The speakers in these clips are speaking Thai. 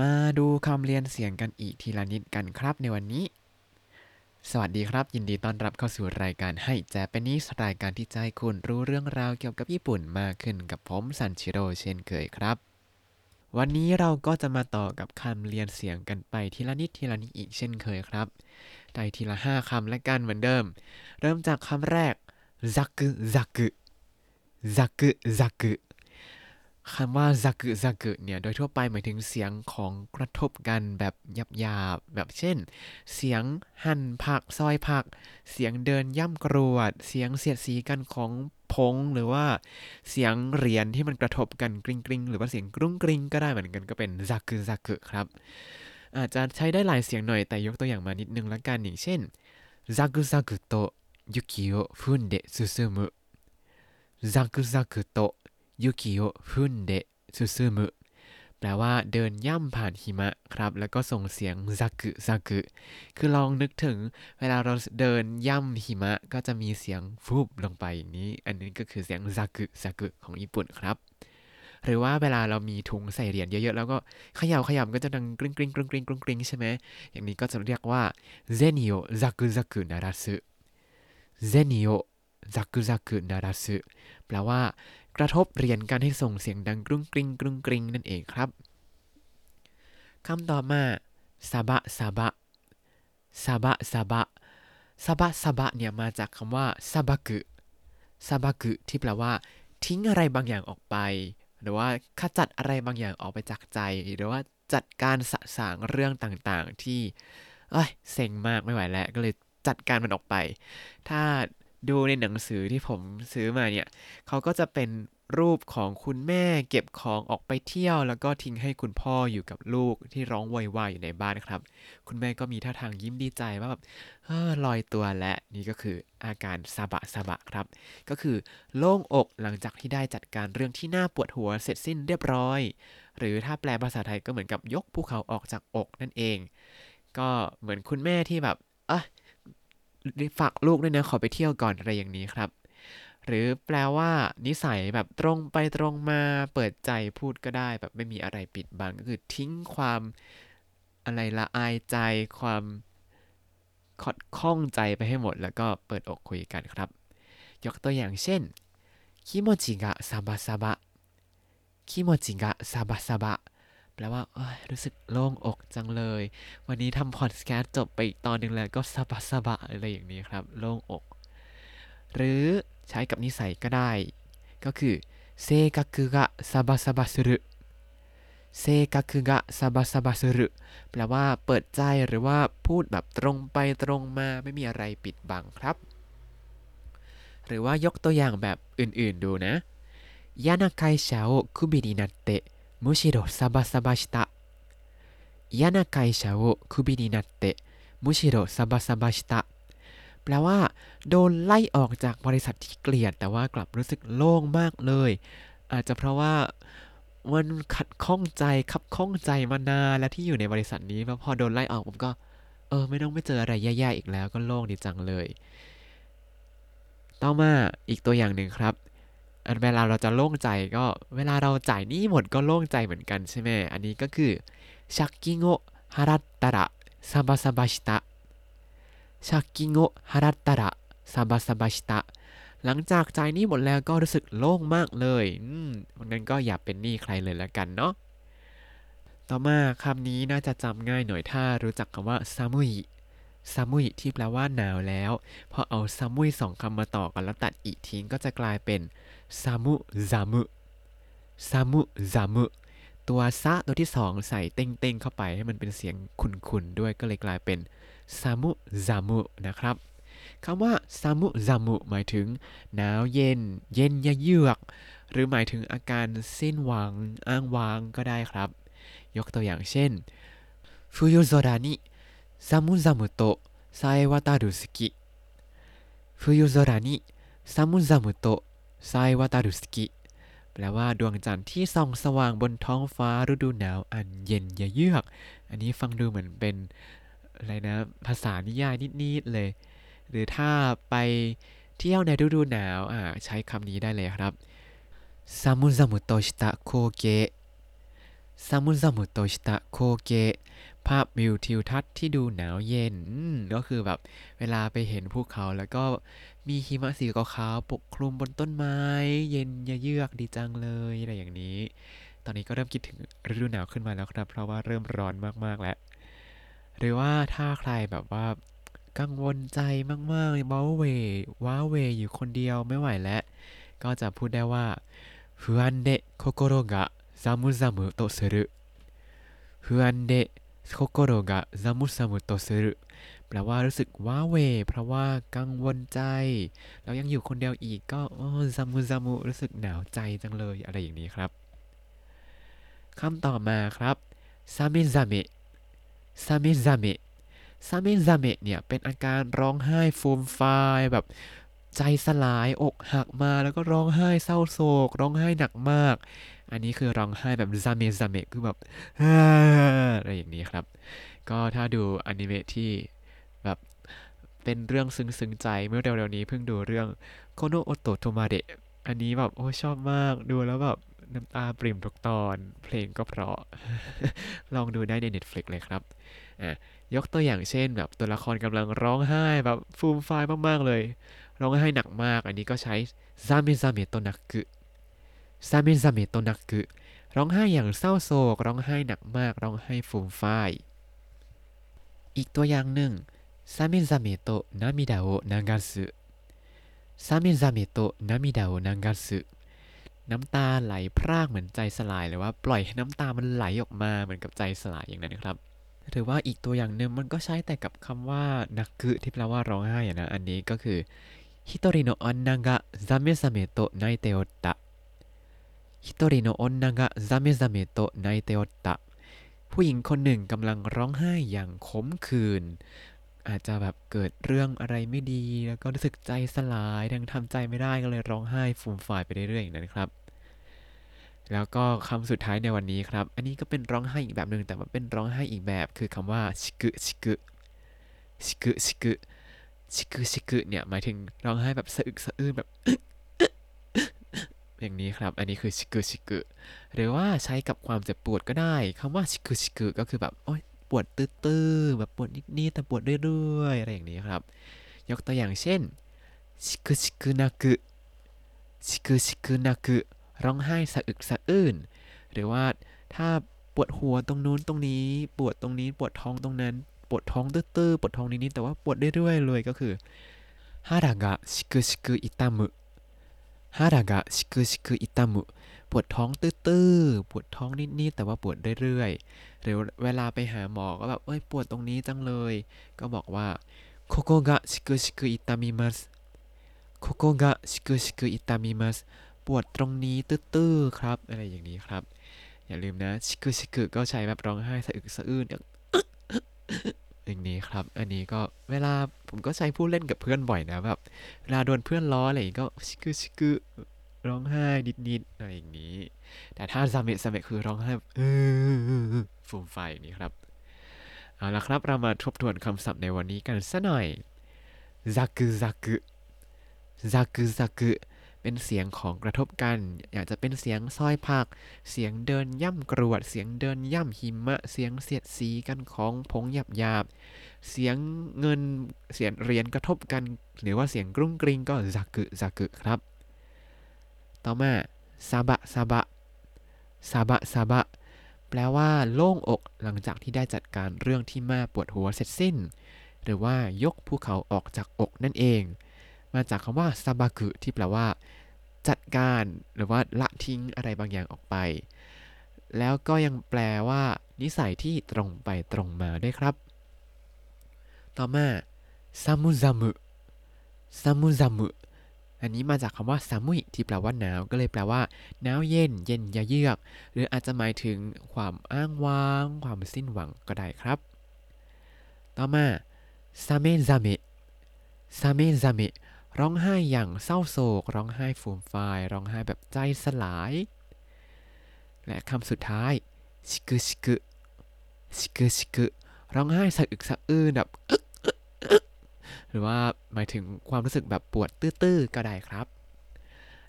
มาดูคำเรียนเสียงกันอีกทีละนิดกันครับในวันนี้ สวัสดีครับ ยินดีต้อนรับเข้าสู่รายการให้แจเปนิสรายการที่ใจะให้คุณรู้เรื่องราวเกี่ยวกับญี่ปุ่นมากขึ้นกับผมซันชิโร่เช่นเคยครับ วันนี้เราก็จะมาต่อกับคำเรียนเสียงกันไปทีละนิดทีละนิดอีกเช่นเคยครับได้ทีละห้าคำและกันเหมือนเดิม เริ่มจากคำแรกซักุซักุซักุซักุ คำว่าซักุซักุเนี่ย โดยทั่วไปหมายถึงเสียงของกระทบกันแบบหยาบๆ แบบเช่น เสียงหั่นผักซอยผัก เสียงเดินย่ำกรวด เสียงเสียดสีกันของผงหรือว่าเสียงเหรียญที่มันกระทบกันกริงกริงหรือว่าเสียงกรุ้งกริงก็ได้เหมือนกันก็เป็นซักุซักุครับ อาจจะใช้ได้หลายเสียงหน่อยแต่ยกตัวอย่างมานิดนึงละกันอย่างเช่นซักุซักุโตยุกิโอฟุนเดซุซึมุซักุซักุโต ยุกิโอฟุนเดซุซึมุแปลว่าเดินย่ำผ่านหิมะครับ แล้วก็ส่งเสียงซักุซักุคือลองนึกถึง เวลาเราเดินย่ำหิมะก็จะมีเสียงฟูบลงไปอย่างนี้ อันนี้ก็คือเสียงซักุซักุของญี่ปุ่นครับ หรือว่าเวลาเรามีถุงใส่เหรียญเยอะๆ แล้วก็เขย่าขยำก็จะดังกริ๊งกริ๊งกริ๊งกริ๊งกริ๊งกริ๊งใช่ไหมอย่างนี้ก็จะเรียกว่า銭をざくざく鳴らす 銭をざくざく鳴らすแปลว่า กระทบเหรียญกันให้ส่งเสียงดังกรุ้งกริ้งกรุ้งกริ้งนั่นเองครับคำต่อมาさばさば さばさば さばさばเนี่ยมาจากคำว่าさばく さばくที่แปลว่า ทิ้งอะไรบางอย่างออกไป หรือว่าขจัดอะไรบางอย่างออกไปจากใจ หรือว่าจัดการสะสางเรื่องต่างๆ ที่เอ้ยเซ็งมากไม่ไหวแล้วก็เลยจัดการมันออกไป ถ้า ดูในหนังสือที่ผมซื้อมาเนี่ยเขาก็จะเป็นรูปของคุณแม่เก็บของออกไปเที่ยว แล้วก็ทิ้งให้คุณพ่ออยู่กับลูกที่ร้องวอยวายอยู่ในบ้านครับ คุณแม่ก็มีท่าทางยิ้มดีใจว่าแบบเออลอยตัวและนี่ก็คืออาการซาบะซาบะครับ ก็คือโล่งอกหลังจากที่ได้จัดการเรื่องที่น่าปวดหัวเสร็จสิ้นเรียบร้อย หรือถ้าแปลภาษาไทยก็เหมือนกับยกภูเขาออกจากอกนั่นเอง ก็เหมือนคุณแม่ที่แบบ ฝากลูกด้วยนะขอไปเที่ยวก่อนอะไรอย่างนี้ครับ หรือแปลว่า นิสัยแบบตรงไปตรงมาเปิดใจพูดก็ได้ แบบไม่มีอะไรปิดบังก็คือทิ้งความอะไรละอายใจความขดข้องใจไปให้หมด แล้วก็เปิดอกคุยกันครับ ยกตัวอย่างเช่นคิโมจิกะซาบะซาบะคิโมจิกะซาบะซาบะ แปลว่ารู้สึกโล่งอกจังเลย วันนี้ทำพอดแคสต์จบไปอีกตอนหนึ่งแล้วก็สบะสบะอะไรอย่างนี้ครับ โล่งอก หรือใช้กับนิสัยก็ได้ ก็คือเซกะคุกะซาบะซาบะสุรุเซกะคุกะซาบะซาบะสุรุแปลว่าเปิดใจหรือว่าพูดแบบตรงไปตรงมาไม่มีอะไรปิดบังครับ หรือว่ายกตัวอย่างแบบอื่นๆดูนะยานาไคชาคุบินินาเตะ むしろサバサバした嫌な会社をクビになってむしろサバサバしたแปลว่า โดนไล่ออกจากบริษัทที่เกลียด แต่ว่ากลับรู้สึกโล่งมากเลย อาจจะเพราะว่ามันขัดข้องใจขับข้องใจมานานแล้วที่อยู่ในบริษัทนี้พอโดนไล่ออกผมก็ เออ ไม่ต้องไม่เจออะไรแย่ๆอีกแล้วก็โล่งดีจังเลย ต่อมาอีกตัวอย่างหนึ่งครับอัน เวลาเราจะโล่งใจก็เวลาเราจ่ายหนี้หมดก็โล่งใจเหมือนกันใช่ไหมอันนี้ก็คือชักกิโงฮารัตตระซาบาซาบาชิตะชักกิโงฮารัตตระซาบาซาบาชิตะหลังจากจ่ายหนี้หมดแล้วก็รู้สึกโล่งมากเลยอืมงั้นก็อย่าเป็นหนี้ใครเลยละกันเนาะต่อมาคำนี้น่าจะจำง่ายหน่อยถ้ารู้จักคำว่าซามุยซามุยที่แปลว่าหนาวแล้ว พอเอาซามุยสองคำมาต่อกันแล้วตัดอีทิ้งก็จะกลายเป็น ซามุซามุซามุซามุตัวซะตัวที่สองใส่เต้งๆเข้าไปให้มันเป็นเสียงคุนๆด้วยก็เลยกลายเป็นซามุซามุนะครับคำว่าซามุซามุหมายถึงหนาวเย็น เย็นยะเยือก หรือหมายถึงอาการสิ้นหวัง อ้างว้างก็ได้ครับ ยกตัวอย่างเช่นฟุยุโซรานิซามุซามุโตไซวาตารุสกิฟุยุโซรานิซามุซามุโต ไซวาตารุสกิ แปลว่าดวงจันทร์ที่ส่องสว่างบนท้องฟ้าฤดูหนาวอันเย็นยเยือก อันนี้ฟังดูเหมือนเป็นอะไรนะ ภาษานิยายนิด ๆ เลย หรือถ้าไปเที่ยวในฤดูหนาวอ่าใช้คำนี้ได้เลยครับซามุซามุโตชิตะโคเกะ ซามุซามุโตชิตะโคเกะภาพวิวทิวทัศน์ที่ดูหนาวเย็นอืมก็คือแบบเวลาไปเห็นภูเขาแล้วก็มีหิมะสีขาวๆปกคลุมบนต้นไม้ เย็นเยือกดีจังเลยอะไรอย่างนี้ ตอนนี้ก็เริ่มคิดถึงฤดูหนาวขึ้นมาแล้วครับ เพราะว่าเริ่มร้อนมากๆแล้ว หรือว่าถ้าใครแบบว่ากังวลใจมากๆว้าเหวว้าเหวอยู่คนเดียวไม่ไหวแล้ว ก็จะพูดได้ว่า不安で心が ザムザムとする不安で心がザムザムとするแปลว่ารู้สึกว้าเหวเพราะว่ากังวลใจ แล้วยังอยู่คนเดียวอีกก็โอ้ซามุซามุรู้สึกหนาวใจจังเลยอะไรอย่างนี้ครับคำต่อมาครับซามิซามิซามิซามิซามิซามิเนี่ยเป็นอาการร้องไห้ฟูมฟายแบบใจสลายอกหักมาแล้วก็ร้องไห้เศร้าโศก ร้องไห้หนักมาก อันนี้คือร้องไห้แบบさめざめคือแบบอะไรอย่างนี้ครับ ก็ถ้าดูอนิเมะที่แบบเป็นเรื่องซึ้งๆใจเมื่อเร็วๆนี้เพิ่งดูเรื่องこの音とまれอันนี้แบบโอ้ชอบมากดูแล้วแบบน้ำตาปริ่มทุกตอน เพลงก็เพราะ ลองดูได้ใน Netflix เลยครับอะยกตัวอย่างเช่นแบบตัวละครกำลังร้องไห้แบบฟูมฟายมาก ๆ เลย ร้องไห้หนักมาก อันนี้ก็ใช้さめざめと泣く さめざめと泣くร้องไห้อย่างเศร้าโศก ร้องไห้หนักมาก ร้องไห้ฟูมฟาย อีกตัวอย่างหนึ่งさめざめと涙を流す さめざめと涙を流すน้ำตาไหลพรากเหมือนใจสลายหรือว่าปล่อยให้น้ำตามันไหลออกมาเหมือนกับใจสลายอย่างนั้นครับหรือว่าอีกตัวอย่างหนึ่งมันก็ใช้แต่กับคำว่า泣くที่แปลว่าร้องไห้อะนะ อันนี้ก็คือ一人の女がさめざめと泣いておった 一人の女がさめざめと泣いておตะผู้หญิงคนหนึ่งกำลังร้องไห้อย่างขมขื่นอาจจะแบบเกิดเรื่องอะไรไม่ดี แล้วก็รู้สึกใจสลายยังทำใจไม่ได้ก็เลยร้องไห้ฟูมฟายไปเรื่อยๆอย่างนั้นครับ แล้วก็คำสุดท้ายในวันนี้ครับ อันนี้ก็เป็นร้องไห้อีกแบบหนึ่งแต่ว่าเป็นร้องไห้อีกแบบ คือคำว่าชิกุชิกุชิกุชิกุชิกุชิกุเนี่ยหมายถึงร้องไห้แบบสะอึกสะอื้นแบบ อย่างนี้ครับ อันนี้คือชิกุชิกุหรือว่าใช้กับความเจ็บปวดก็ได้คำว่าชิกุชิกุก็คือแบบโอ๊ยปวดตื้อๆแบบปวดนิดๆแต่ปวดเรื่อยๆอะไรอย่างนี้ครับ ยกตัวอย่างเช่นชิกุชิกุนักุชิกุชิกุนักุร้องไห้สะอึกสะอื้นหรือว่าถ้าปวดหัวตรงนู้นตรงนี้ ปวดตรงนี้ปวดท้องตรงนั้น ปวดท้องตื้อๆปวดท้องนิดๆแต่ว่าปวดเรื่อยๆเลยก็คือฮาระกะชิกุชิกุอิตามุ ฮาระกะชิกุชิกุอิตามุปวดท้องตื้อๆ ปวดท้องนิดๆ แต่ว่าปวดเรื่อยๆ หรือเวลาไปหาหมอก็แบบ เอ้ย ปวดตรงนี้จังเลย ก็บอกว่าโคโกกะชิกุชิกุอิตามิมัสโคโกกะชิกุชิกุอิตามิมัสปวดตรงนี้ตื้อๆ ครับ อะไรอย่างนี้ครับ อย่าลืมนะ ชิกุชิกุก็ใช้แบบร้องไห้สะอึกสะอื้น อย่างนี้ครับ อันนี้ก็เวลาผมก็ใช้พูดเล่นกับเพื่อนบ่อยนะแบบเวลาโดนเพื่อนล้ออะไรอย่างงี้ก็ชิกุชิกร้องไห้นิดๆอะไรอย่างนี้ แต่ถ้าซาเมะซาเมะคือร้องไห้ฟูมไฟอย่างนี้ครับเอาละครับเรามาทบทวนคำศัพท์ในวันนี้กันสัหน่อยซักุซักุซักุซักุ เป็นเสียงของกระทบกัน อยากจะเป็นเสียงซอยผัก เสียงเดินย่ำกรวด เสียงเดินย่ำหิมะ เสียงเสียดสีกันของผงหยาบหยาบเสียงเงินเสียงเหรียญกระทบกัน หรือว่าเสียงกรุ้งกริงก็ซักุซักุครับ ต่อมาซาบะซาบะซาบะซาบะแปลว่าโล่งอกหลังจากที่ได้จัดการเรื่องที่มาปวดหัวเสร็จสิ้น หรือว่ายกภูเขาออกจากอกนั่นเอง มาจากคำว่าซาบะกุที่แปลว่า จัดการหรือว่าละทิ้งอะไรบางอย่างออกไป แล้วก็ยังแปลว่า นิสัยที่ตรงไปตรงมาด้วยครับ ต่อมาさむざむ さむざむอันนี้มาจากคำว่าซามุยที่แปลว่าหนาวก็เลยแปลว่าหนาวเย็น เย็นยะเยือก หรืออาจจะหมายถึงความอ้างว้าง ความสิ้นหวังก็ได้ครับ ต่อมาさめざめ さめざめ ร้องไห้อย่างเศร้าโศก ร้องไห้ฟูมฟายร้องไห้แบบใจสลาย และคำสุดท้ายしくしく しくしくร้องไห้สะอึกสะอื้นแบบอึกอึกอึกหรือว่าหมายถึงความรู้สึกแบบปวดตื้อๆก็ได้ครับ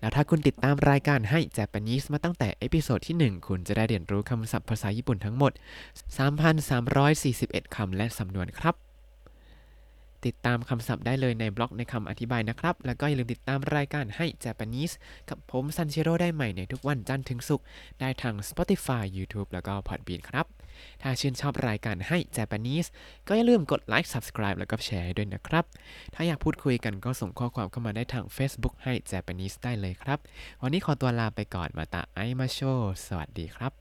แล้วถ้าคุณติดตามรายการให้ Japanese มาตั้งแต่ episode ที่ 1 คุณจะได้เรียนรู้คำศัพท์ภาษาญี่ปุ่นทั้งหมด 3,341 คำและสำนวนครับ ติดตามคำศัพท์ได้เลยในบล็อกในคำอธิบายนะครับ แล้วก็อย่าลืมติดตามรายการให้ Japanese กับผมซันเชโร่ได้ใหม่ในทุกวันจันทร์ถึงศุกร์ได้ทาง Spotify YouTube แล้วก็ Podbean ครับ ถ้าชื่นชอบรายการให้ Japanese ก็อย่าลืมกดไลค์ Subscribe แล้วก็แชร์ด้วยนะครับ ถ้าอยากพูดคุยกันก็ส่งข้อความเข้ามาได้ทาง Facebook ให้ Japanese ได้เลยครับ วันนี้ขอตัวลาไปก่อนมาตาไอมาโช สวัสดีครับ